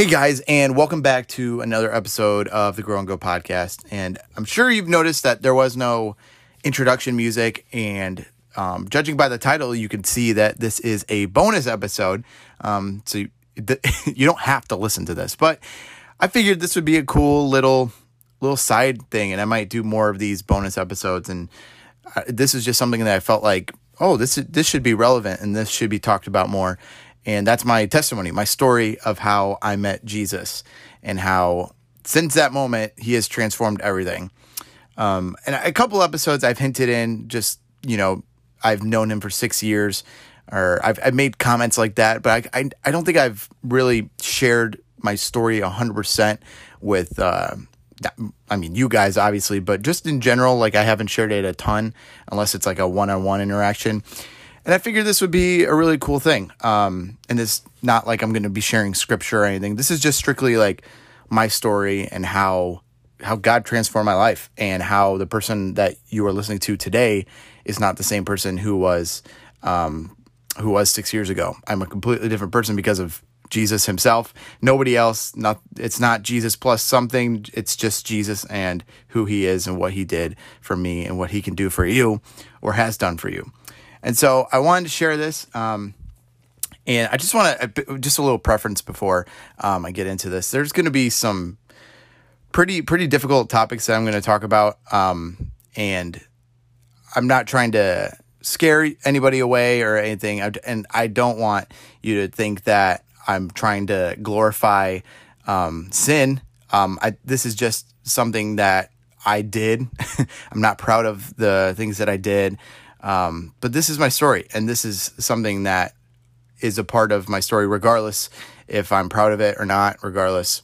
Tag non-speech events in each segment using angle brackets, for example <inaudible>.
Hey guys, and welcome back to another episode of the Grow and Go podcast. And I'm sure you've noticed that there was no introduction music, and um, judging by the title, you can see that this is a bonus episode. Um, so you, <laughs> you don't have to listen to this, but I figured this would be a cool little little side thing, and I might do more of these bonus episodes. And uh, this is just something that I felt like, oh, this this should be relevant, and this should be talked about more. And that's my testimony, my story of how I met Jesus and how since that moment he has transformed everything. Um, and a couple episodes I've hinted in, just you know, I've known him for six years, or I've, I've made comments like that, but I, I, I don't think I've really shared my story 100% with, uh, I mean, you guys obviously, but just in general, like I haven't shared it a ton unless it's like a one on one interaction. And I figured this would be a really cool thing. Um, and it's not like I'm going to be sharing scripture or anything. This is just strictly like my story and how how God transformed my life and how the person that you are listening to today is not the same person who was um, who was six years ago. I'm a completely different person because of Jesus himself. Nobody else. Not it's not Jesus plus something. It's just Jesus and who he is and what he did for me and what he can do for you or has done for you. And so I wanted to share this. Um, and I just want to just a little preference before um, I get into this. There's going to be some pretty pretty difficult topics that I'm going to talk about, um, and I'm not trying to scare anybody away or anything. And I don't want you to think that I'm trying to glorify um, sin. Um, I, this is just something that I did. <laughs> I'm not proud of the things that I did, um, but this is my story, and this is something that is a part of my story, regardless if I'm proud of it or not, regardless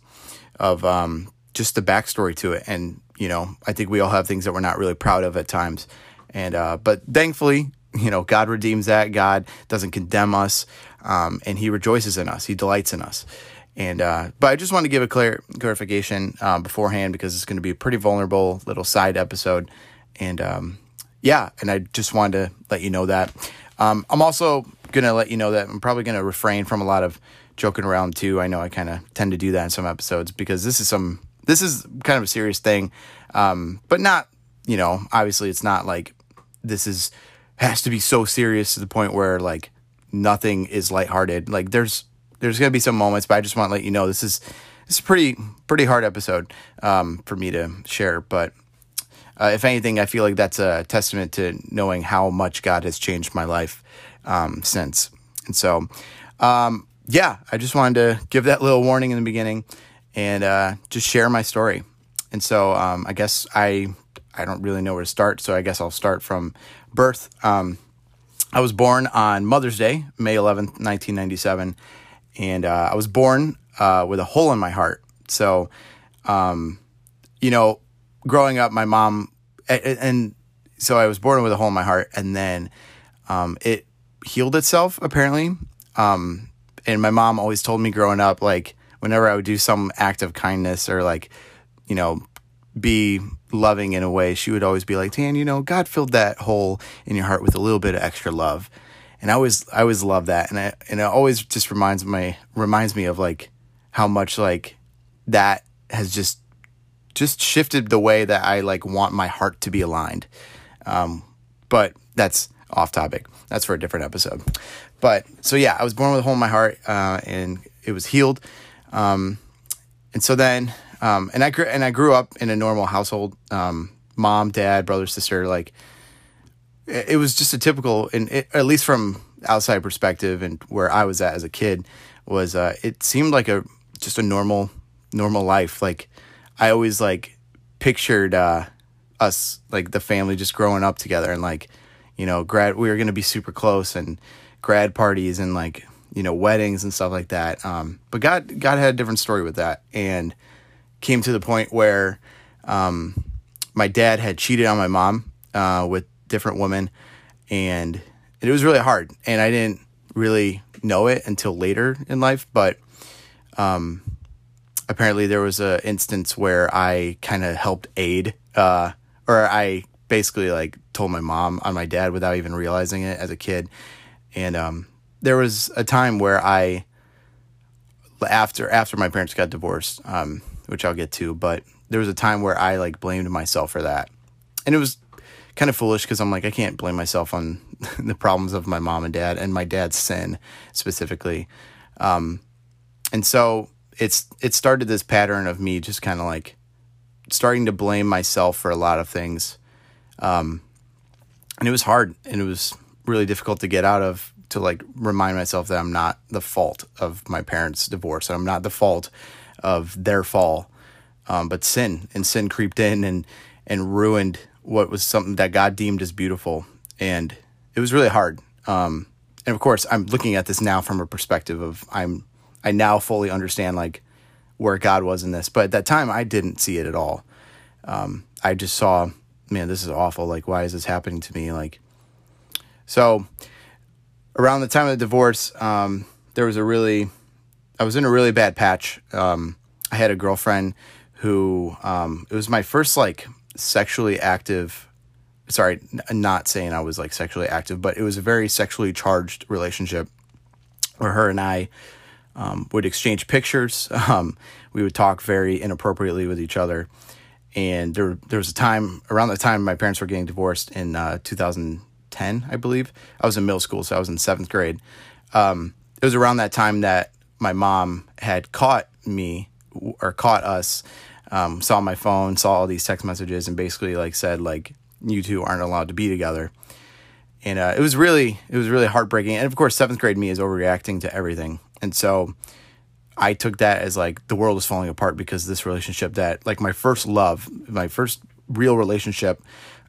of um, just the backstory to it. And, you know, I think we all have things that we're not really proud of at times. And, uh, but thankfully, you know, God redeems that. God doesn't condemn us. Um, and he rejoices in us. He delights in us. And, uh, but I just want to give a clear clarification, um, beforehand because it's going to be a pretty vulnerable little side episode. And, um, yeah, and I just wanted to let you know that. Um, I'm also going to let you know that I'm probably going to refrain from a lot of joking around too. I know I kind of tend to do that in some episodes because this is some this is kind of a serious thing, um, but not you know obviously it's not like this is has to be so serious to the point where like nothing is lighthearted. Like there's there's gonna be some moments, but I just want to let you know this is this is pretty pretty hard episode um, for me to share. But uh, if anything, I feel like that's a testament to knowing how much God has changed my life um, since. And so, um, yeah, I just wanted to give that little warning in the beginning and uh, just share my story. And so um, I guess I I don't really know where to start, so I guess I'll start from birth. Um, I was born on Mother's Day, May 11th, 1997, and uh, I was born uh, with a hole in my heart. So, um, you know, growing up, my mom, and, so I was born with a hole in my heart, and then um, it healed itself apparently. Um, and my mom always told me growing up, like, whenever I would do some act of kindness or like, you know, be loving in a way, she would always be like, Tan, you know, God filled that hole in your heart with a little bit of extra love. And I always, I always love that. And I, and it always just reminds me, reminds me of like how much like that has just, just shifted the way that I like want my heart to be aligned. Um, but that's off topic. That's for a different episode. But so yeah, I was born with a hole in my heart, uh, and it was healed. Um, and so then, um, and I grew and I grew up in a normal household. Um, mom, dad, brother, sister. Like it, it was just a typical, and at least from outside perspective, and where I was at as a kid, was uh, it seemed like a just a normal normal life. Like I always like pictured uh, us like the family just growing up together, and like you know, grad we were gonna be super close, and grad parties and like you know, weddings and stuff like that. Um, but God, God had a different story with that, and came to the point where um, my dad had cheated on my mom uh, with different women, and it was really hard. And I didn't really know it until later in life, but um, apparently there was a instance where I kind of helped aid, uh, or I basically like told my mom on my dad without even realizing it as a kid, and um, there was a time where I after after my parents got divorced, um, which I'll get to, but there was a time where I like blamed myself for that, and it was kind of foolish because I'm like I can't blame myself on <laughs> the problems of my mom and dad and my dad's sin specifically, um, and so it's it started this pattern of me just kind of like starting to blame myself for a lot of things, um, and it was hard and it was really difficult to get out of to like remind myself that I'm not the fault of my parents' divorce. I'm not the fault of their fall, um, but sin and sin creeped in and and ruined what was something that God deemed as beautiful, and it was really hard. Um, and of course, I'm looking at this now from a perspective of I'm I now fully understand like where God was in this, but at that time I didn't see it at all. Um, I just saw, man, this is awful. Like, why is this happening to me? Like, so around the time of the divorce, um, there was a really, I was in a really bad patch. Um, I had a girlfriend who, um, it was my first like sexually active, sorry, n- not saying I was like sexually active, but it was a very sexually charged relationship where her and I um, would exchange pictures. <laughs> Um, we would talk very inappropriately with each other. And there, there was a time around the time my parents were getting divorced in uh, 2000 10, I believe. I was in middle school, so I was in seventh grade. Um, it was around that time that my mom had caught me or caught us, um, saw my phone, saw all these text messages, and basically like said like you two aren't allowed to be together. And uh, it was really it was really heartbreaking. And of course, seventh grade me is overreacting to everything, and so I took that as like the world is falling apart because this relationship that like my first love, my first real relationship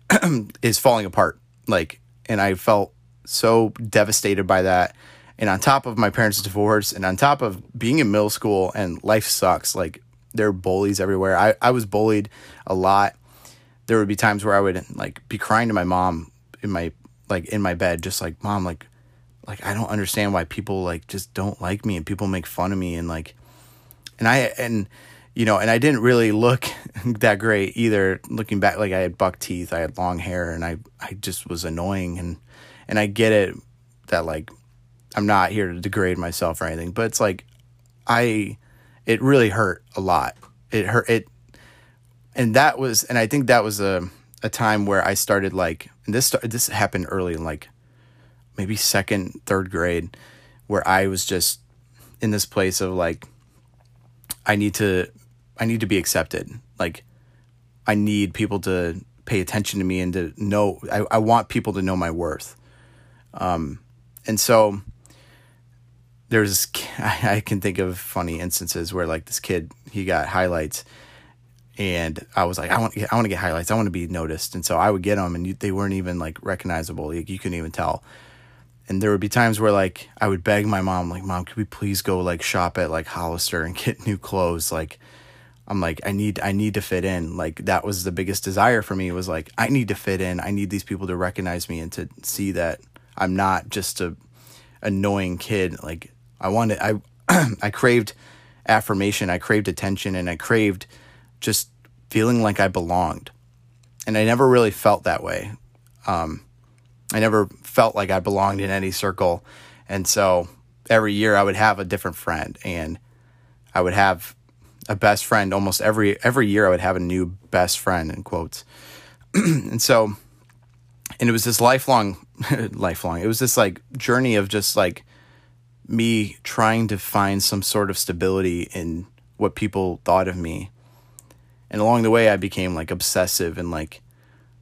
<clears throat> is falling apart. Like and I felt so devastated by that. And on top of my parents' divorce, and on top of being in middle school, and life sucks. Like there are bullies everywhere. I, I was bullied a lot. There would be times where I would like be crying to my mom in my like in my bed, just like mom, like like I don't understand why people like just don't like me and people make fun of me and like and I and you know, and I didn't really look <laughs> that great either. Looking back, like I had buck teeth, I had long hair, and I I just was annoying, and and I get it that like I'm not here to degrade myself or anything, but it's like I it really hurt a lot. It hurt it, and that was, and I think that was a a time where I started like, and this this happened early in like maybe second, third grade, where I was just in this place of like I need to I need to be accepted. Like I need people to pay attention to me and to know I, I want people to know my worth. Um, and so there's <laughs> I, can think of funny instances where like this kid he got highlights and I was like I want I want to get highlights I want to be noticed and so I would get them and you, they weren't even like recognizable like, you couldn't even tell and there would be times where like I would beg my mom like mom could we please go like shop at like Hollister and get new clothes like I'm like, I need, I need to fit in. Like that was the biggest desire for me was like, I need to fit in. I need these people to recognize me and to see that I'm not just a annoying kid. Like I wanted, I, <clears throat> I craved affirmation. I craved attention and I craved just feeling like I belonged. And I never really felt that way. Um, I never felt like I belonged in any circle. And so every year I would have a different friend and I would have a best friend almost every every year I would have a new best friend in quotes. <clears throat> and so and it was this lifelong <laughs> lifelong. It was this like journey of just like me trying to find some sort of stability in what people thought of me. And along the way I became like obsessive and like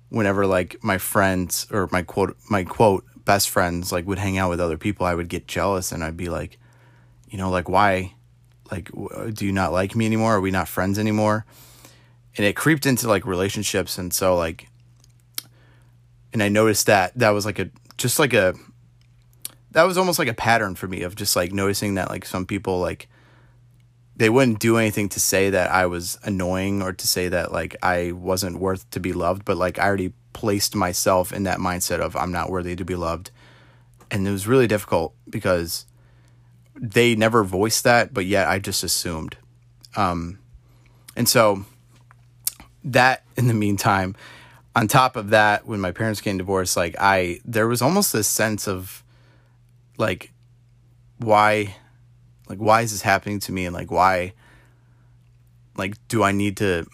whenever like my friends or my quote my quote best friends like would hang out with other people, I would get jealous and I'd be like, you know, like why like uh, do you not like me anymore? Are we not friends anymore? And it creeped into like relationships and so like and i noticed that that was like a just like a that was almost like a pattern for me of just like noticing that like some people like they wouldn't do anything to say that i was annoying or to say that like i wasn't worth to be loved but like i already placed myself in that mindset of i'm not worthy to be loved and it was really difficult because they never voiced that, but yet I just assumed. Um, and so that in the meantime, on top of that, when my parents came divorced, like I, there was almost this sense of like, why, like why is this happening to me and like why like do I need to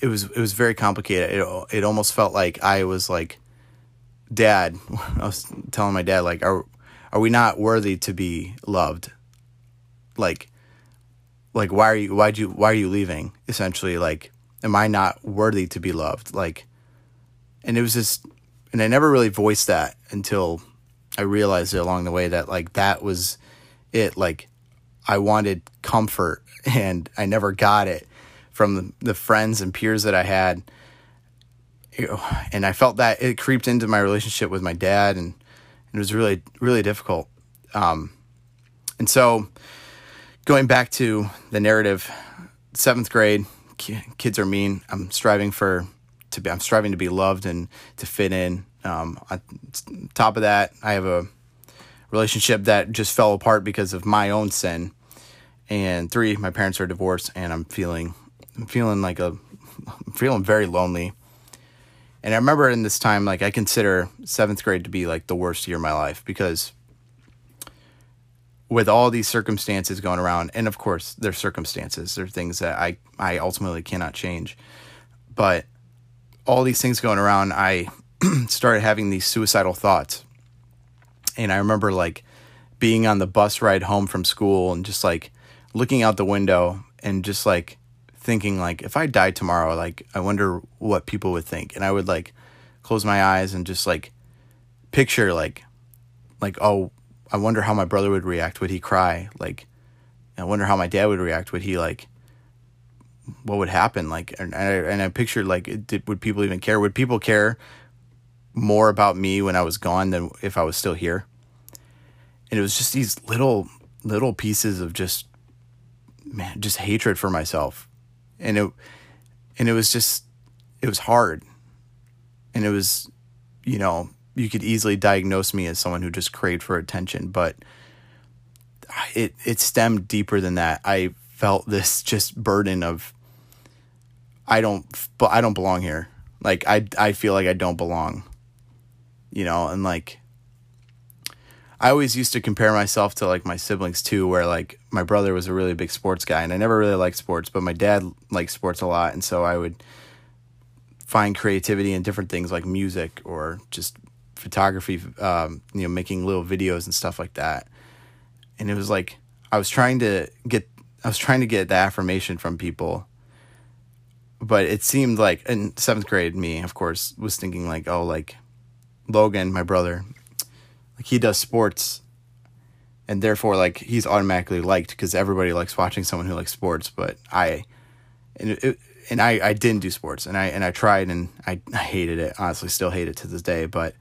it was it was very complicated. It it almost felt like I was like dad <laughs> I was telling my dad like are are we not worthy to be loved? Like like why are you why'd you why are you leaving? Essentially like am I not worthy to be loved? Like and it was just and I never really voiced that until I realized it along the way that like that was it like I wanted comfort <laughs> and I never got it from the, friends and peers that I had. <sighs> And I felt that it creeped into my relationship with my dad and it was really really difficult. Um, and so going back to the narrative seventh grade kids are mean. I'm striving for to be I'm striving to be loved and to fit in. Um, on top of that, I have a relationship that just fell apart because of my own sin. And three, my parents are divorced, and I'm feeling, I'm feeling like a, I'm feeling very lonely. And I remember in this time, like I consider seventh grade to be like the worst year of my life because with all these circumstances going around, and of course, there's circumstances, there are things that I, I ultimately cannot change. But all these things going around, I <clears throat> started having these suicidal thoughts. And I remember like being on the bus ride home from school and just like looking out the window and just like thinking like if I die tomorrow, like I wonder what people would think. And I would like close my eyes and just like picture like like oh, I wonder how my brother would react. Would he cry? Like I wonder how my dad would react. Would he like what would happen? Like and I, and I pictured like did would people even care? Would people care more about me when I was gone than if I was still here. And it was just these little little pieces of just man, just hatred for myself. And it and it was just it was hard. And it was you know, you could easily diagnose me as someone who just craved for attention, but it it stemmed deeper than that. I felt this just burden of I don't I don't belong here. Like I I feel like I don't belong you know, and like I always used to compare myself to like my siblings too, where like my brother was a really big sports guy and I never really liked sports, but my dad liked sports a lot. And so I would find creativity in different things like music or just photography, um, you know, making little videos and stuff like that. And it was like, I was trying to get, I was trying to get the affirmation from people. But it seemed like in seventh grade, me, of course, was thinking like, oh, like Logan, my brother, like he does sports, and therefore like he's automatically liked because everybody likes watching someone who likes sports. But I, and it, and I, I didn't do sports, and I and I tried, and I, I hated it. Honestly, still hate it to this day. But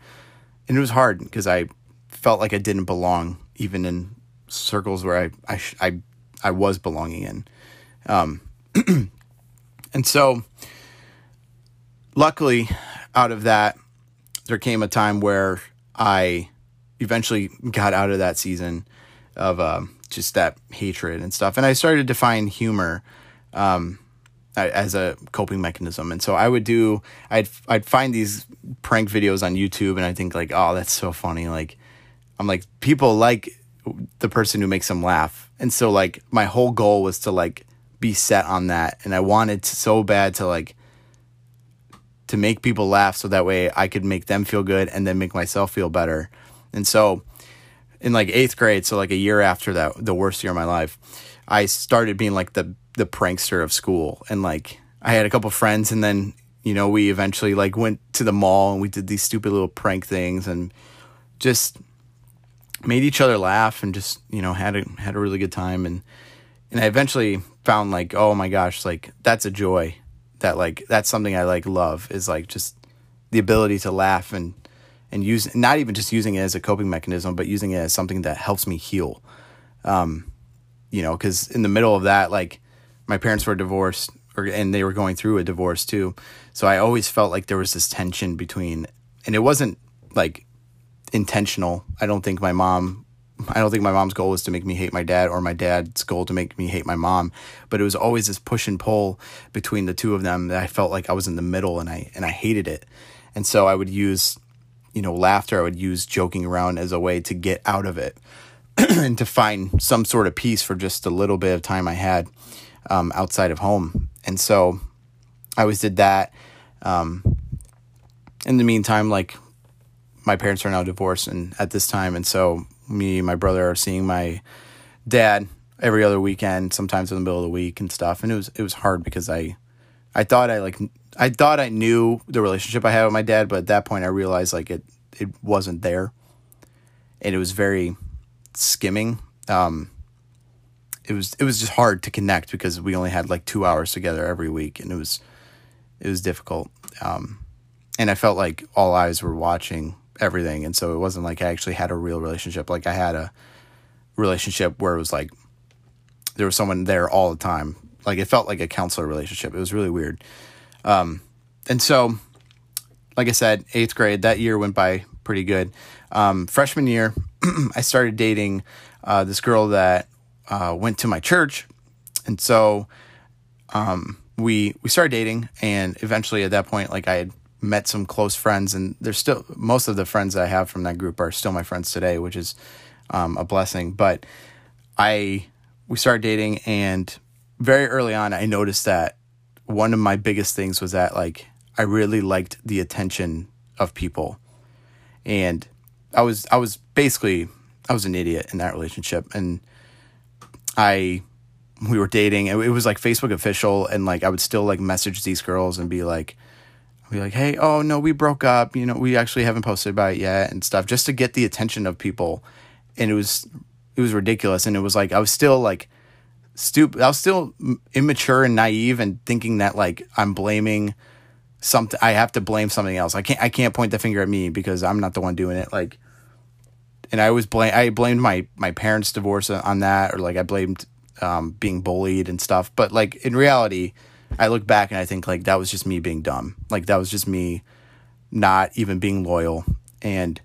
and it was hard because I felt like I didn't belong even in circles where I I I, I was belonging in. Um, <clears throat> and so luckily out of that there came a time where I eventually got out of that season of um, just that hatred and stuff, and I started to find humor um, as a coping mechanism. And so I would do, I'd I'd find these prank videos on YouTube, and I think like, oh, that's so funny. Like, I'm like, people like the person who makes them laugh, and so like my whole goal was to like be set on that, and I wanted so bad to like to make people laugh so that way I could make them feel good and then make myself feel better. And so in like eighth grade, so like a year after that, the worst year of my life, I started being like the the prankster of school. And like I had a couple friends and then, you know, we eventually like went to the mall and we did these stupid little prank things and just made each other laugh and just, you know, had a had a really good time and and I eventually found like, oh my gosh, like that's a joy that like that's something I like love is like just the ability to laugh and and use not even just using it as a coping mechanism, but using it as something that helps me heal. Um, you know, because in the middle of that, like my parents were divorced, or and they were going through a divorce too. So I always felt like there was this tension between, and it wasn't like intentional. I don't think my mom I don't think my mom's goal was to make me hate my dad or my dad's goal to make me hate my mom, but it was always this push and pull between the two of them that I felt like I was in the middle and I and I hated it. And so I would use you know laughter, I would use joking around as a way to get out of it. <clears throat> and to find some sort of peace for just a little bit of time I had um, outside of home. And so I always did that. Um, in the meantime, like my parents are now divorced and at this time, and so me and my brother are seeing my dad every other weekend, sometimes in the middle of the week and stuff. And it was it was hard because I I thought I like I thought I knew the relationship I had with my dad, but at that point I realized like it it wasn't there, and it was very skimming. Um, it was it was just hard to connect because we only had like two hours together every week, and it was it was difficult. Um, and I felt like all eyes were watching everything, and so it wasn't like I actually had a real relationship. Like I had a relationship where it was like there was someone there all the time. Like it felt like a counselor relationship. It was really weird. Um, and so, like I said, eighth grade that year went by pretty good. Um, freshman year, <clears throat> I started dating uh, this girl that uh, went to my church, and so um, we we started dating. And eventually, at that point, like I had met some close friends, and there's still most of the friends I have from that group are still my friends today, which is um, a blessing. But I we started dating, and very early on, I noticed that one of my biggest things was that like I really liked the attention of people, and I was I was basically I was an idiot in that relationship, and I we were dating, and it was like Facebook official, and like I would still like message these girls and be like be like, hey, oh no, we broke up. You know, we actually haven't posted about it yet and stuff, just to get the attention of people. And it was it was ridiculous. And it was like I was still like stupid. I was still immature and naive and thinking that like I'm blaming something. I have to blame something else. I can't I can't point the finger at me because I'm not the one doing it. Like, and I was blame I blamed my my parents' divorce on that, or like I blamed um, being bullied and stuff. But like in reality I look back and I think like that was just me being dumb. Like that was just me not even being loyal. And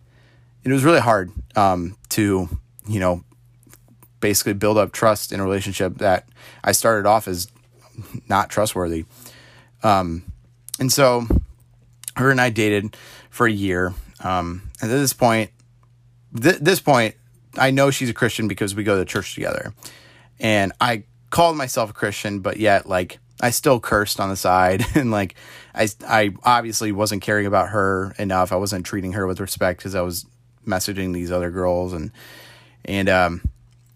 it was really hard um, to, you know, basically build up trust in a relationship that I started off as not trustworthy. Um, and so her and I dated for a year. Um, and at this point, th- this point, I know she's a Christian because we go to church together. And I called myself a Christian, but yet like I still cursed on the side <laughs> and like I I obviously wasn't caring about her enough. I wasn't treating her with respect because I was messaging these other girls and and um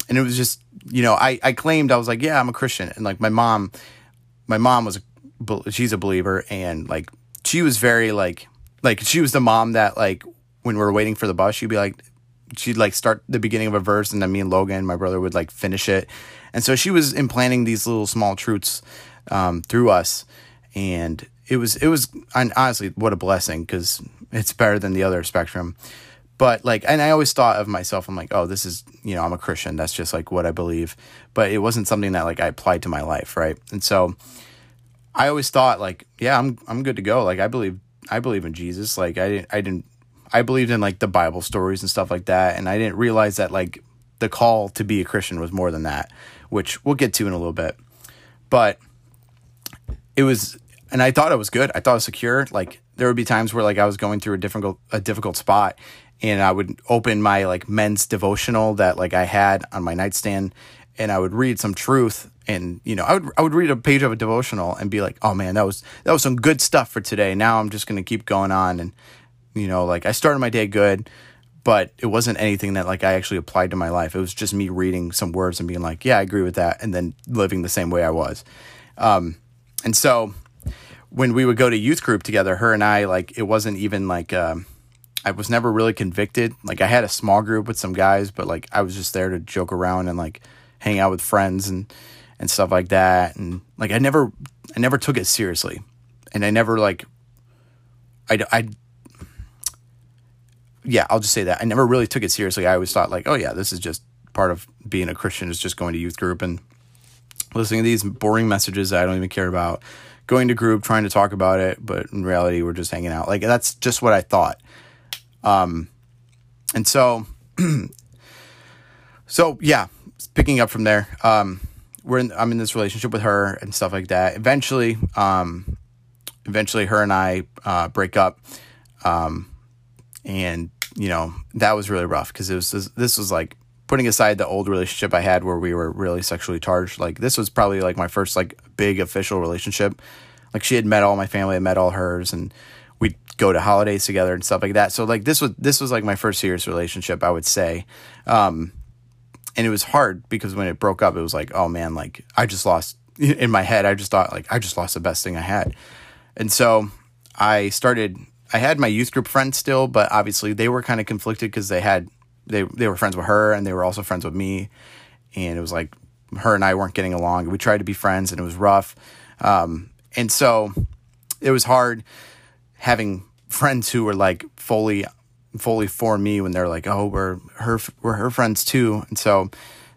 and it was just you know I I claimed I was like yeah I'm a Christian and like my mom my mom was a, she's a believer and like she was very like like she was the mom that like when we were waiting for the bus she'd be like she'd like start the beginning of a verse and then me and Logan my brother would like finish it and so she was implanting these little small truths um, through us, and it was it was honestly what a blessing because it's better than the other spectrum. But like, and I always thought of myself, I'm like, oh, this is you know, I'm a Christian. That's just like what I believe. But it wasn't something that like I applied to my life, right? And so I always thought like, yeah, I'm I'm good to go. Like I believe I believe in Jesus. Like I didn't I didn't I believed in like the Bible stories and stuff like that, and I didn't realize that like the call to be a Christian was more than that, which we'll get to in a little bit. But it was and I thought it was good. I thought it was secure. Like there would be times where like I was going through a difficult a difficult spot and I would open my like men's devotional that like I had on my nightstand and I would read some truth and you know I would I would read a page of a devotional and be like, "Oh man, that was that was some good stuff for today. Now I'm just to keep going on and you know, like I started my day good, but it wasn't anything that like I actually applied to my life. It was just me reading some words and being like, "Yeah, I agree with that," and then living the same way I was. Um, and so when we would go to youth group together, her and I, like, it wasn't even like, um, I was never really convicted. Like, I had a small group with some guys, but like, I was just there to joke around and like hang out with friends and, and stuff like that. And like, I never, I never took it seriously. And I never like, I, I, yeah, I'll just say that. I never really took it seriously. I always thought like, oh yeah, this is just part of being a Christian is just going to youth group and listening to these boring messages that I don't even care about, going to group, trying to talk about it, but in reality, we're just hanging out. Like that's just what I thought. Um, and so, <clears throat> so yeah, picking up from there, um, we're in, I'm in this relationship with her and stuff like that. Eventually, um, eventually her and I, uh, break up. Um, and you know, that was really rough because it was, this was like putting aside the old relationship I had where we were really sexually charged, like this was probably like my first like big official relationship. Like she had met all my family, I met all hers, and we'd go to holidays together and stuff like that. So like this was this was like my first serious relationship, I would say. Um, and it was hard because when it broke up, it was like, oh man, like I just lost in my head. I just thought like I just lost the best thing I had, and so I started. I had my youth group friends still, but obviously they were kind of conflicted because they had they they were friends with her and they were also friends with me, and it was like her and I weren't getting along. We tried to be friends and it was rough, um, and so it was hard having friends who were like fully fully for me when they're like, oh, we're her we're her friends too, and so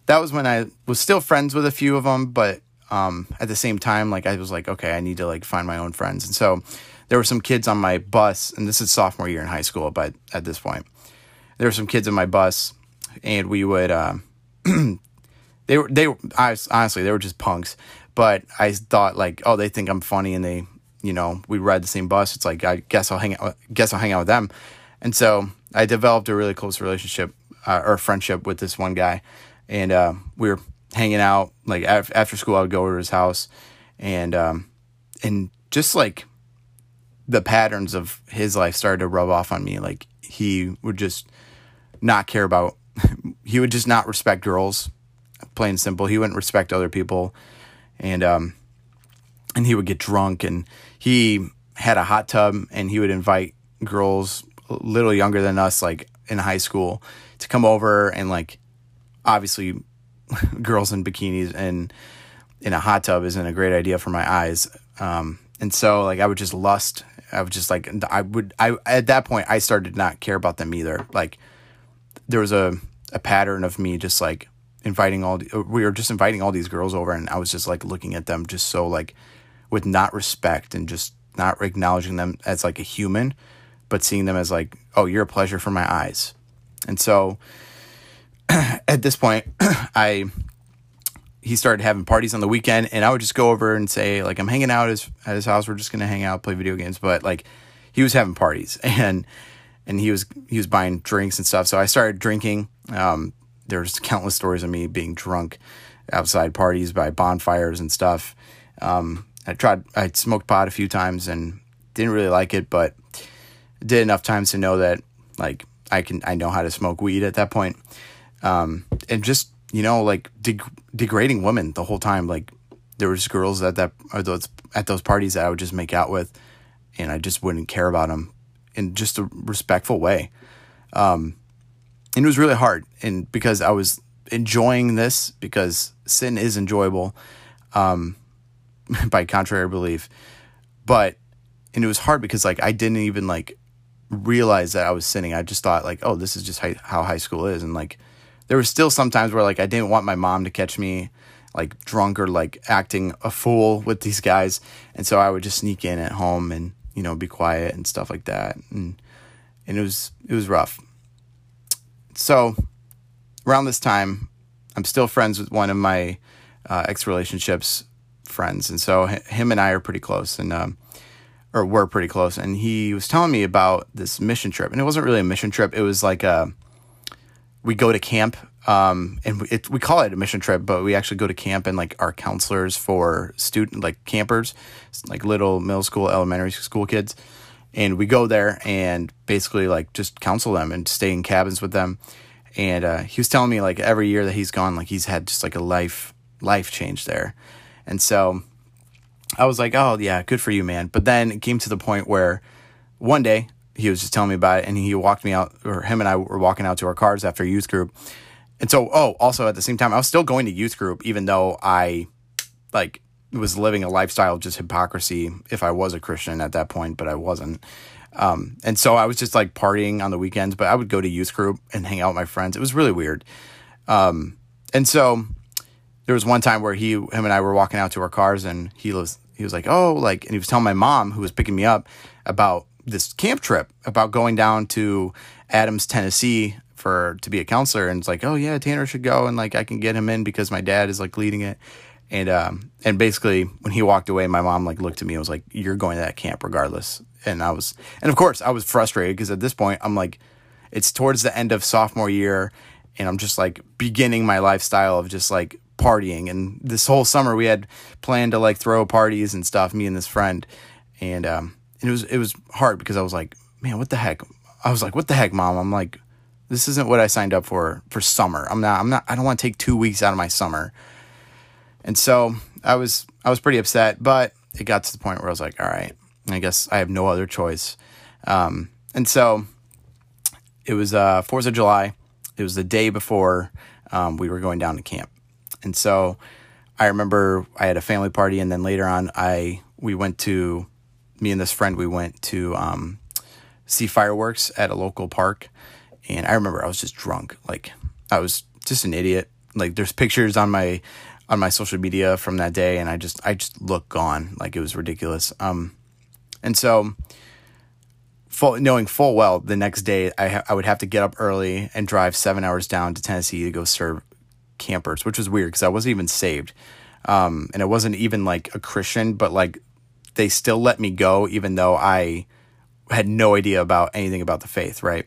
that was when I was still friends with a few of them, but um, at the same time, like I was like, okay, I need to like find my own friends, and so there were some kids on my bus, and this is sophomore year in high school, but at this point, there were some kids in my bus, and we would. Uh, <clears throat> they were they were I, honestly they were just punks, but I thought like, oh, they think I'm funny, and they you know we ride the same bus. It's like I guess I'll hang out. Guess I'll hang out with them, and so I developed a really close relationship uh, or friendship with this one guy, and uh, we were hanging out like af- after school. I would go over to his house, and um, and just like the patterns of his life started to rub off on me. Like he would just not care about. <laughs> he would just not respect girls, plain and simple. He wouldn't respect other people, and um, and he would get drunk, and he had a hot tub, and he would invite girls a little younger than us, like in high school, to come over, and like obviously, <laughs> girls in bikinis and in a hot tub isn't a great idea for my eyes. Um, and so like I would just lust. I would just like I would I at that point I started to not care about them either. Like there was a a pattern of me just like inviting all the, we were just inviting all these girls over and I was just like looking at them just so like with not respect and just not acknowledging them as like a human but seeing them as like oh you're a pleasure for my eyes. And so <clears throat> at this point <clears throat> I he started having parties on the weekend and I would just go over and say like I'm hanging out at his, at his house we're just going to hang out play video games but like he was having parties <laughs> and and he was he was buying drinks and stuff. So I started drinking. Um, there's countless stories of me being drunk outside parties by bonfires and stuff. Um, I tried I smoked pot a few times and didn't really like it but did enough times to know that like I can I know how to smoke weed at that point. Um, and just you know, like deg- degrading women the whole time. Like there was girls at that those at those parties that I would just make out with, and I just wouldn't care about them in just a respectful way. Um, and it was really hard, and because I was enjoying this because sin is enjoyable, um, <laughs> by contrary belief, but and it was hard because like I didn't even like realize that I was sinning. I just thought like, oh, this is just how high school is, and like there was still some times where like I didn't want my mom to catch me like drunk or like acting a fool with these guys, and so I would just sneak in at home and you know be quiet and stuff like that, and and it was it was rough. So around this time, I'm still friends with one of my uh, ex relationships friends, and so him and I are pretty close, and um, or were pretty close, and he was telling me about this mission trip, and it wasn't really a mission trip; it was like a we go to camp um, and it, we call it a mission trip, but we actually go to camp and like our counselors for student like campers, like little middle school, elementary school kids, and we go there and basically like just counsel them and stay in cabins with them. And uh, he was telling me like every year that he's gone, like he's had just like a life life change there, and so I was like, oh yeah, good for you, man. But then it came to the point where one day he was just telling me about it and he walked me out or him and I were walking out to our cars after youth group. And so oh, also at the same time I was still going to youth group even though I like was living a lifestyle of just hypocrisy if I was a Christian at that point, but I wasn't. Um, and so I was just like partying on the weekends, but I would go to youth group and hang out with my friends. It was really weird. Um, and so there was one time where he, him and I were walking out to our cars and he was, he was like, Oh, like, and he was telling my mom who was picking me up about this camp trip about going down to Adams, Tennessee for to be a counselor and it's like, "Oh yeah, Tanner should go and like I can get him in because my dad is like leading it." And um and basically when he walked away, my mom like looked at me and was like, "You're going to that camp regardless." And I was and of course, I was frustrated because at this point I'm like it's towards the end of sophomore year and I'm just like beginning my lifestyle of just like partying. And this whole summer we had planned to like throw parties and stuff, me and this friend. And um and it was it was hard because I was like, man, what the heck? I was like, what the heck, mom? I'm like, this isn't what I signed up for for summer. I'm not I'm not I don't want to take 2 weeks out of my summer. And so I was I was pretty upset, but it got to the point where I was like, all right, I guess I have no other choice. Um, and so it was uh, 4th of July. It was the day before um, we were going down to camp. And so I remember I had a family party, and then later on, I we went to me and this friend. We went to um, see fireworks at a local park, and I remember I was just drunk, like I was just an idiot. Like there's pictures on my on my social media from that day, and I just I just looked gone, like it was ridiculous. Um, and so full, knowing full well the next day I, ha- I would have to get up early and drive seven hours down to Tennessee to go serve campers, which was weird because I wasn't even saved. Um, and it wasn't even like a Christian, but like they still let me go even though I had no idea about anything about the faith, right?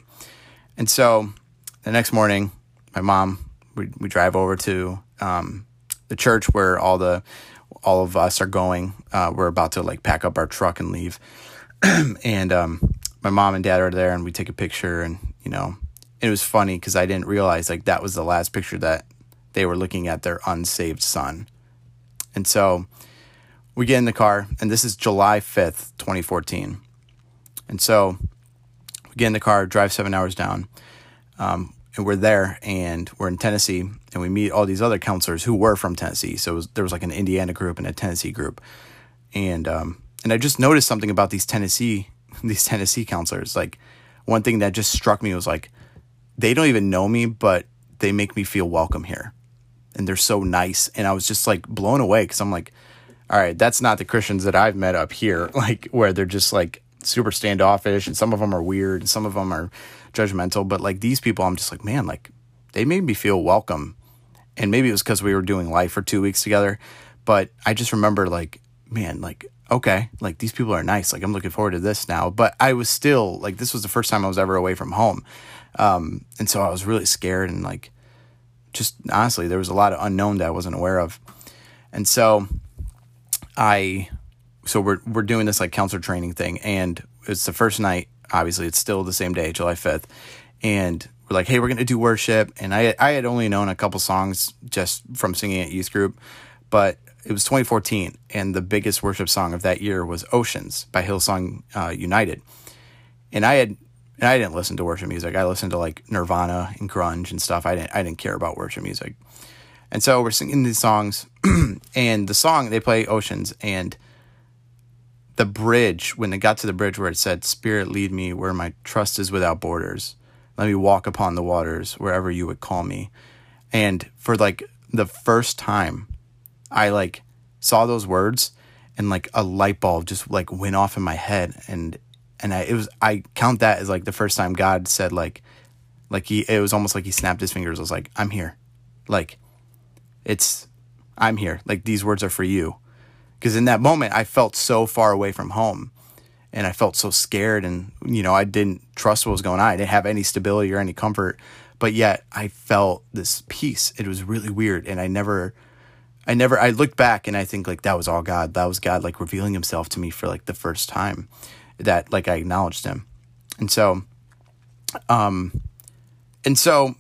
And so the next morning, my mom, we, we drive over to um, the church where all the all of us are going. Uh, we're about to like pack up our truck and leave. <clears throat> and um, my mom and dad are there and we take a picture and you know it was funny because i didn't realize like that was the last picture that they were looking at their unsaved son and so we get in the car and this is july 5th 2014 and so get in the car drive seven hours down um, and we're there and we're in tennessee and we meet all these other counselors who were from tennessee so was, there was like an indiana group and a tennessee group and um, and i just noticed something about these tennessee <laughs> these Tennessee counselors. Like one thing that just struck me was like they don't even know me, but they make me feel welcome here. And they're so nice. And I was just like blown away because I'm like, all right, that's not the Christians that I've met up here, <laughs> like where they're just like super standoffish and some of them are weird and some of them are judgmental. But like these people, I'm just like, man, like they made me feel welcome. And maybe it was because we were doing life for two weeks together. But I just remember like, man, like okay, like these people are nice. Like I'm looking forward to this now. But I was still like this was the first time I was ever away from home. Um, and so I was really scared and like just honestly there was a lot of unknown that I wasn't aware of. And so I so we're we're doing this like counselor training thing and it's the first night, obviously it's still the same day, July 5th. And we're like, hey, we're gonna do worship. And I I had only known a couple songs just from singing at youth group, but it was 2014, and the biggest worship song of that year was "Oceans" by Hillsong uh, United. And I had, and I didn't listen to worship music. I listened to like Nirvana and grunge and stuff. I didn't, I didn't care about worship music. And so we're singing these songs, <clears throat> and the song they play "Oceans" and the bridge when it got to the bridge where it said spirit lead me where my trust is without borders. Let me walk upon the waters wherever you would call me. And for like the first time I like saw those words and like a light bulb just like went off in my head. And and I, it was I count that as like the first time God said like like he it was almost like he snapped his fingers. I was like I'm here, like it's I'm here. Like these words are for you, because in that moment I felt so far away from home, and I felt so scared, and you know I didn't trust what was going on. I didn't have any stability or any comfort, but yet I felt this peace. It was really weird, and I never I never I looked back and I think like that was all God. That was God like revealing himself to me for like the first time that like I acknowledged him. And so um and so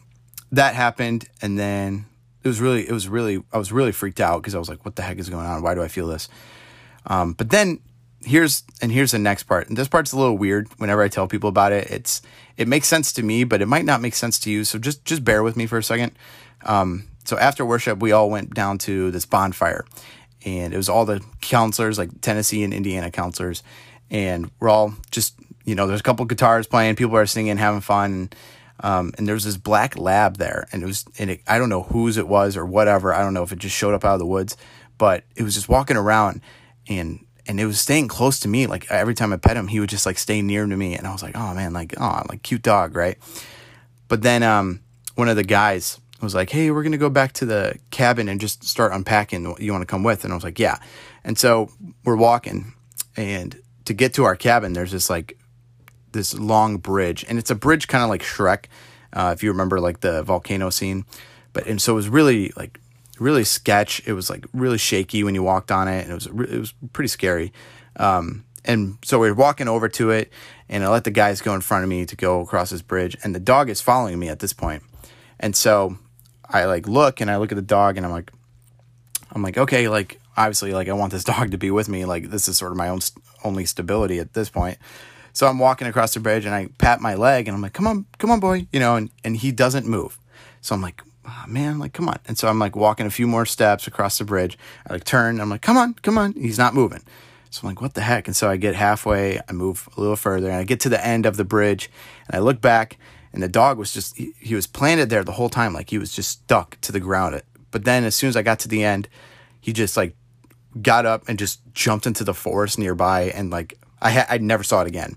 that happened and then it was really it was really I was really freaked out because I was like what the heck is going on? Why do I feel this? Um but then here's and here's the next part. And this part's a little weird whenever I tell people about it. It's it makes sense to me, but it might not make sense to you. So just just bear with me for a second. Um so after worship, we all went down to this bonfire, and it was all the counselors, like Tennessee and Indiana counselors, and we're all just you know, there's a couple guitars playing, people are singing, having fun. And, um, and there was this black lab there, and it was, and it, I don't know whose it was or whatever. I don't know if it just showed up out of the woods, but it was just walking around, and and it was staying close to me. Like every time I pet him, he would just like stay near to me, and I was like, oh man, like oh, like cute dog, right? But then um, one of the guys was like, "Hey, we're gonna go back to the cabin and just start unpacking. You want to come with?" And I was like, "Yeah." And so we're walking, and to get to our cabin, there's this like this long bridge, and it's a bridge kind of like Shrek. Uh, if you remember, like the volcano scene, but and so it was really like really sketch. It was like really shaky when you walked on it, and it was it was pretty scary. Um, and so we are walking over to it, and I let the guys go in front of me to go across this bridge, and the dog is following me at this point. and so I like look and I look at the dog, and I'm like, I'm like, okay, like obviously, like I want this <laughs> dog to be with me. Like this is sort of my own st- only stability at this point. So I'm walking across the bridge and I pat my leg and I'm like, come on, come on, boy, you know, and, and he doesn't move. So I'm like, oh, man, like, come on. And so I'm like walking a few more steps across the bridge. I like turn, I'm like, come on, come on. He's not moving. So I'm like, what the heck? And so I get halfway, I move a little further, and I get to the end of the bridge, and I look back, and the dog was just, he, he was planted there the whole time, like he was just stuck to the ground. But then as soon as I got to the end, he just like got up and just jumped into the forest nearby, and like I ha- I never saw it again.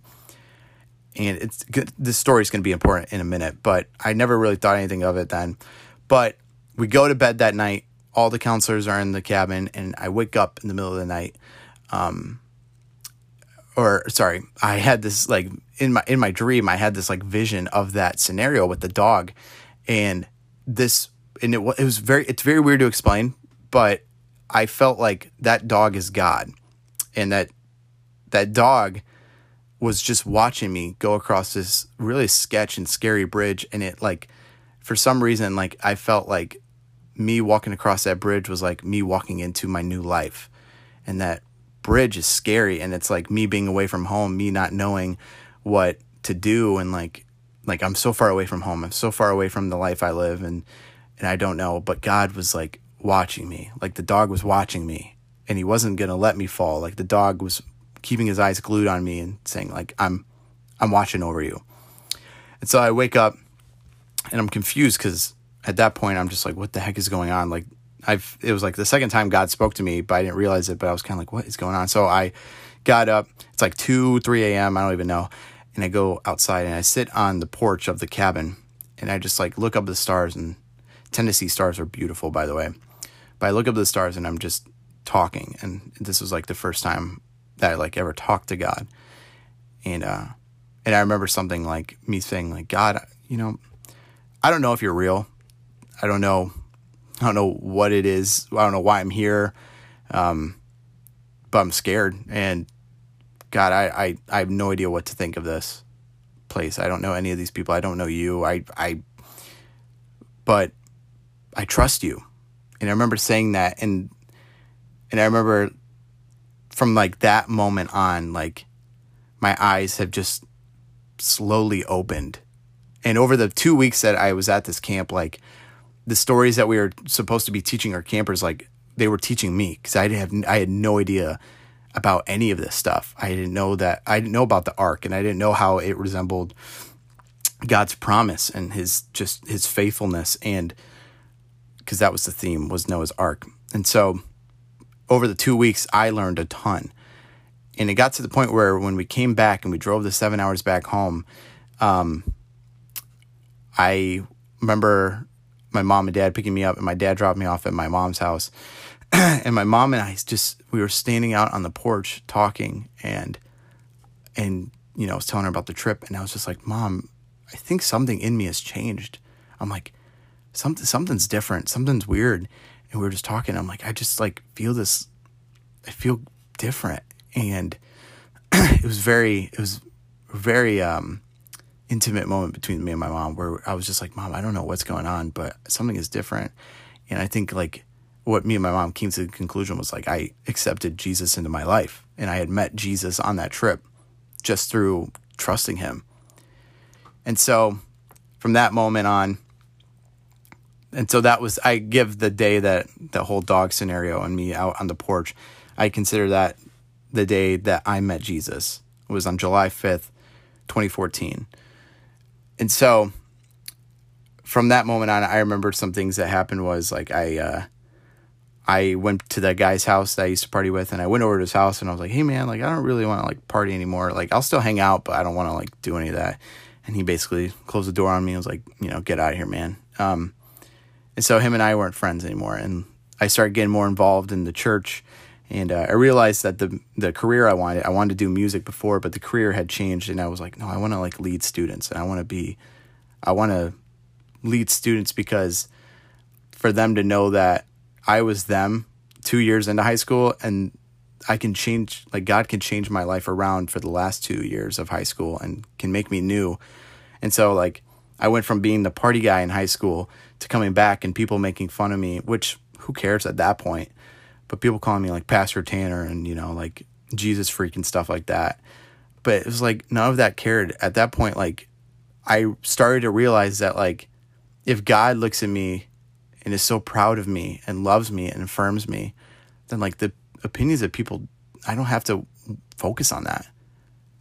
And it's this story is going to be important in a minute, but I never really thought anything of it then. But we go to bed that night. All the counselors are in the cabin, and I wake up in the middle of the night um, or sorry, I had this like in my in my dream, I had this like vision of that scenario with the dog, and this and it, it was very it's very weird to explain, but I felt like that dog is God, and that that dog was just watching me go across this really sketch and scary bridge, and it like for some reason like I felt like me walking across that bridge was like me walking into my new life, and that bridge is scary and it's like me being away from home, me not knowing what to do and like like I'm so far away from home. I'm so far away from the life I live and and I don't know, but God was like watching me. Like the dog was watching me and he wasn't going to let me fall. Like the dog was keeping his eyes glued on me and saying like I'm I'm watching over you. And so I wake up and I'm confused cuz at that point I'm just like what the heck is going on? Like I've it was like the second time God spoke to me, but I didn't realize it. But I was kind of like, what is going on? So I got up. It's like two, three a.m. I don't even know, and I go outside and I sit on the porch of the cabin, and I just like look up the stars. And Tennessee stars are beautiful, by the way. But I look up the stars and I'm just talking, and this was like the first time that I like ever talked to God, and uh, and I remember something like me saying like, God, you know, I don't know if you're real. I don't know I don't know what it is. I don't know why I'm here. Um, but I'm scared. And God, I, I, I have no idea what to think of this place. I don't know any of these people. I don't know you. I, I, but I trust you. And I remember saying that. And, and I remember from like that moment on, like my eyes have just slowly opened. And over the two weeks that I was at this camp, like, the stories that we were supposed to be teaching our campers, like they were teaching me because I have I had no idea about any of this stuff. I didn't know that I didn't know about the ark, and I didn't know how it resembled God's promise and His just His faithfulness, and because that was the theme was Noah's Ark, and so over the two weeks I learned a ton, and it got to the point where when we came back and we drove the seven hours back home, um, I remember my mom and dad picking me up, and my dad dropped me off at my mom's house. <clears throat> and my mom and I just we were standing out on the porch talking, and and you know I was telling her about the trip, and I was just like, "Mom, I think something in me has changed." I'm like, "Something something's different, something's weird," and we were just talking. I'm like, "I just like feel this, I feel different," and <clears throat> it was very it was very um intimate moment between me and my mom where I was just like, Mom, I don't know what's going on, but something is different. And I think like what me and my mom came to the conclusion was like I accepted Jesus into my life and I had met Jesus on that trip just through trusting him. And so from that moment on, and so that was I give the day that the whole dog scenario and me out on the porch, I consider that the day that I met Jesus. It was on July 5th, 2014. And so from that moment on, I remember some things that happened was like I uh, I went to that guy's house that I used to party with, and I went over to his house, and I was like, "Hey, man, like I don't really want to like party anymore. Like I'll still hang out, but I don't want to like do any of that." And he basically closed the door on me. and was like, "You know, get out of here, man." Um, and so him and I weren't friends anymore, and I started getting more involved in the church. And uh, I realized that the the career I wanted, I wanted to do music before, but the career had changed, and I was like, no, I want to like lead students, and I want to be, I want to lead students because for them to know that I was them two years into high school and I can change, like God can change my life around for the last two years of high school and can make me new. And so, like, I went from being the party guy in high school to coming back and people making fun of me, which who cares at that point? But people calling me like Pastor Tanner and, you know, like Jesus freak and stuff like that. But it was like none of that cared. At that point, like, I started to realize that, like, if God looks at me and is so proud of me and loves me and affirms me, then like the opinions of people, I don't have to focus on that.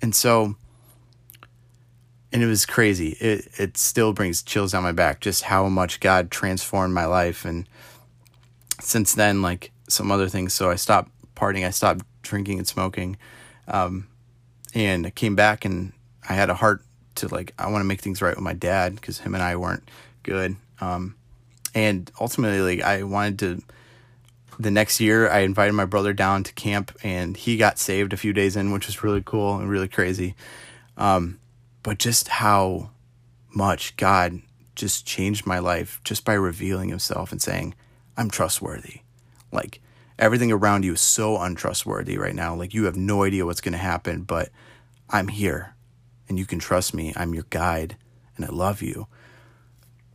And so, and it was crazy. It it still brings chills down my back just how much God transformed my life. And since then, like some other things. So I stopped partying. I stopped drinking and smoking, um, and I came back and I had a heart to like I want to make things right with my dad because him and I weren't good. Um, and ultimately, like, I wanted to. The next year, I invited my brother down to camp, and he got saved a few days in, which was really cool and really crazy. Um, but just how much God just changed my life just by revealing Himself and saying, "I'm trustworthy." Like everything around you is so untrustworthy right now. Like you have no idea what's going to happen, but I'm here, and you can trust me. I'm your guide, and I love you.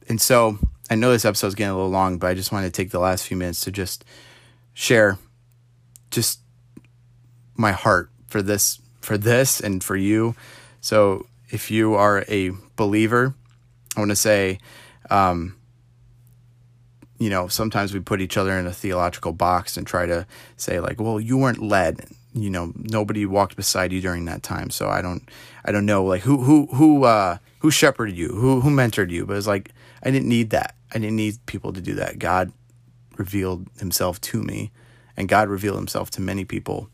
And so I know this episode's getting a little long, but I just wanted to take the last few minutes to just share just my heart for this for this and for you. So if you are a believer, I want to say, um, you know, sometimes we put each other in a theological box and try to say like, well, you weren't led. You know, nobody walked beside you during that time, so I don't, I don't know, like who, who, who, uh, who shepherded you, who, who mentored you. But it's like I didn't need that. I didn't need people to do that. God revealed himself to me and God revealed himself to many people.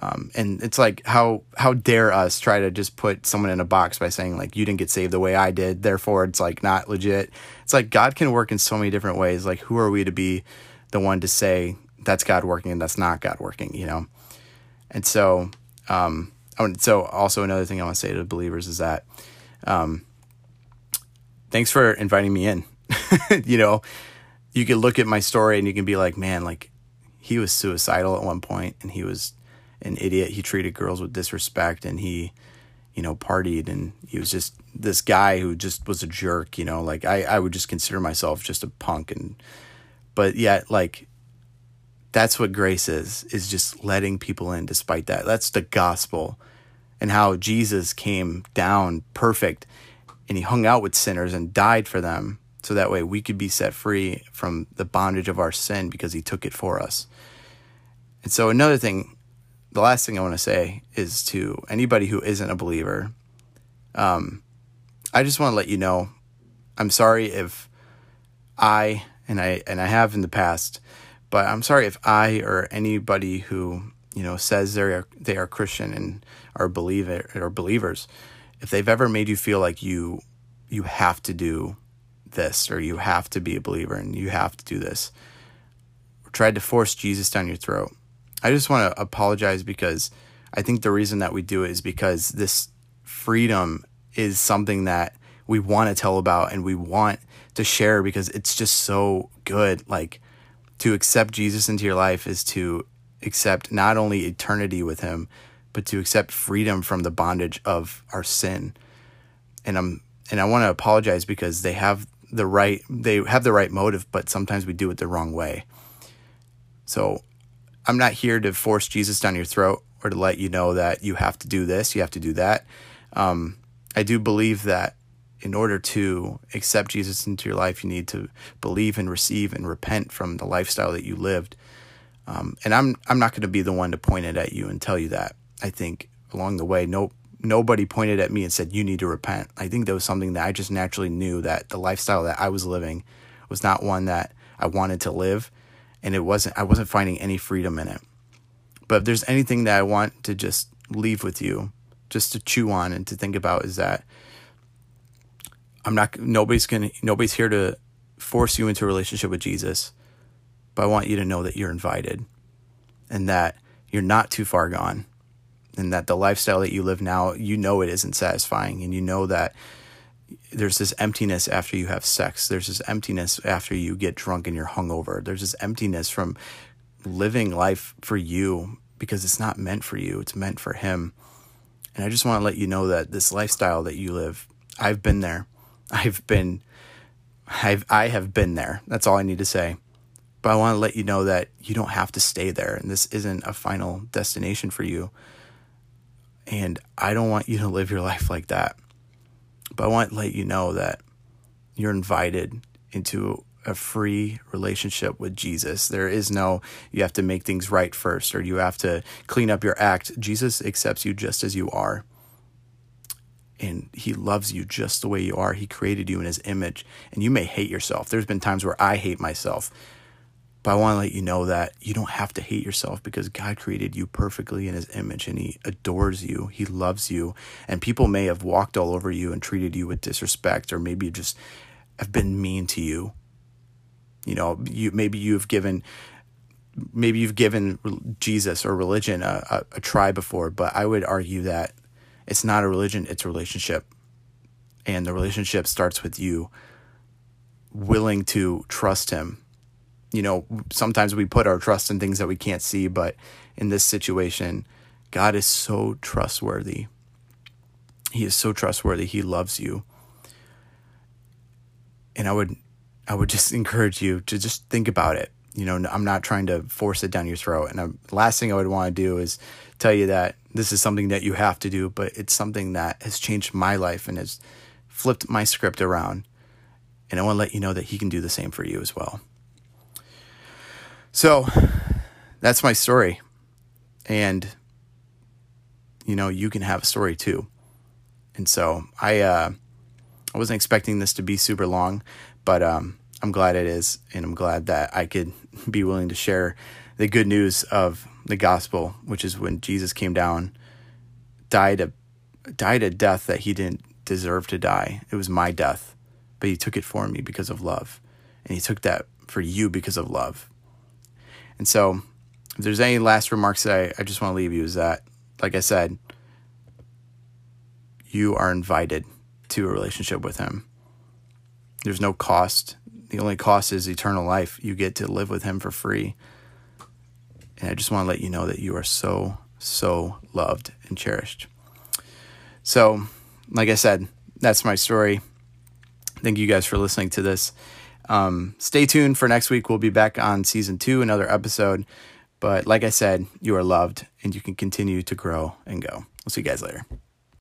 Um, and it's like how how dare us try to just put someone in a box by saying like you didn't get saved the way I did, therefore it's like not legit. It's like God can work in so many different ways. Like who are we to be the one to say that's God working and that's not God working, you know? And so, um, so also another thing I want to say to believers is that, um, thanks for inviting me in. <laughs> you know, you can look at my story and you can be like, man, like he was suicidal at one point and he was an idiot. He treated girls with disrespect and he, you know, partied and he was just this guy who just was a jerk, you know, like I, I would just consider myself just a punk and but yet like that's what grace is, is just letting people in despite that. That's the gospel and how Jesus came down perfect and he hung out with sinners and died for them so that way we could be set free from the bondage of our sin because he took it for us. And so another thing, the last thing I want to say is to anybody who isn't a believer, um, I just want to let you know, I'm sorry if I and I and I have in the past, but I'm sorry if I or anybody who you know says they are they are Christian and are believer or believers if they've ever made you feel like you you have to do this or you have to be a believer and you have to do this or tried to force Jesus down your throat. I just want to apologize because I think the reason that we do it is because this freedom is something that we want to tell about and we want to share because it's just so good. Like to accept Jesus into your life is to accept not only eternity with him, but to accept freedom from the bondage of our sin. And I'm and I want to apologize because they have the right they have the right motive, but sometimes we do it the wrong way. So I'm not here to force Jesus down your throat or to let you know that you have to do this, you have to do that. Um, I do believe that in order to accept Jesus into your life, you need to believe and receive and repent from the lifestyle that you lived. Um, and I'm I'm not going to be the one to point it at you and tell you that. I think along the way, no nobody pointed at me and said you need to repent. I think that was something that I just naturally knew that the lifestyle that I was living was not one that I wanted to live, and it wasn't. I wasn't finding any freedom in it. But if there's anything that I want to just leave with you, just to chew on and to think about, is that I'm not. Nobody's gonna. Nobody's here to force you into a relationship with Jesus, but I want you to know that you're invited, and that you're not too far gone and that the lifestyle that you live now, you know it isn't satisfying, and you know that there's this emptiness after you have sex. There's this emptiness after you get drunk and you're hungover. There's this emptiness from living life for you because it's not meant for you, it's meant for Him. And I just want to let you know that this lifestyle that you live, I've been there. I've been, I've, I have been there. That's all I need to say. But I want to let you know that you don't have to stay there, and this isn't a final destination for you. And I don't want you to live your life like that. But I want to let you know that you're invited into a free relationship with Jesus. There is no, you have to make things right first or you have to clean up your act. Jesus accepts you just as you are. And he loves you just the way you are. He created you in his image. And you may hate yourself. There's been times where I hate myself. But I want to let you know that you don't have to hate yourself because God created you perfectly in his image and he adores you. He loves you. And people may have walked all over you and treated you with disrespect or maybe just have been mean to you. You know, you maybe you've given maybe you've given Jesus or religion a, a, a try before, but I would argue that it's not a religion, it's a relationship. And the relationship starts with you willing to trust him. You know, sometimes we put our trust in things that we can't see, but in this situation, God is so trustworthy. He is so trustworthy. He loves you. And I would I would just <laughs> encourage you to just think about it. You know, I'm not trying to force it down your throat. And the last thing I would want to do is tell you that this is something that you have to do, but it's something that has changed my life and has flipped my script around. And I want to let you know that he can do the same for you as well. So that's my story. And, you know, you can have a story too. And so I, uh, I wasn't expecting this to be super long, but um, I'm glad it is, and I'm glad that I could <laughs> be willing to share the good news of the gospel, which is when Jesus came down, died a died a death that he didn't deserve to die. It was my death, but he took it for me because of love, and he took that for you because of love. And so, if there's any last remarks that I, I just want to leave you is that, like I said, you are invited to a relationship with him. There's no cost. The only cost is eternal life. You get to live with Him for free. And I just want to let you know that you are so, so loved and cherished. So, like I said, that's my story. Thank you guys for listening to this. Um, stay tuned for next week. We'll be back on season two, another episode. But like I said, you are loved and you can continue to grow and go. We'll see you guys later.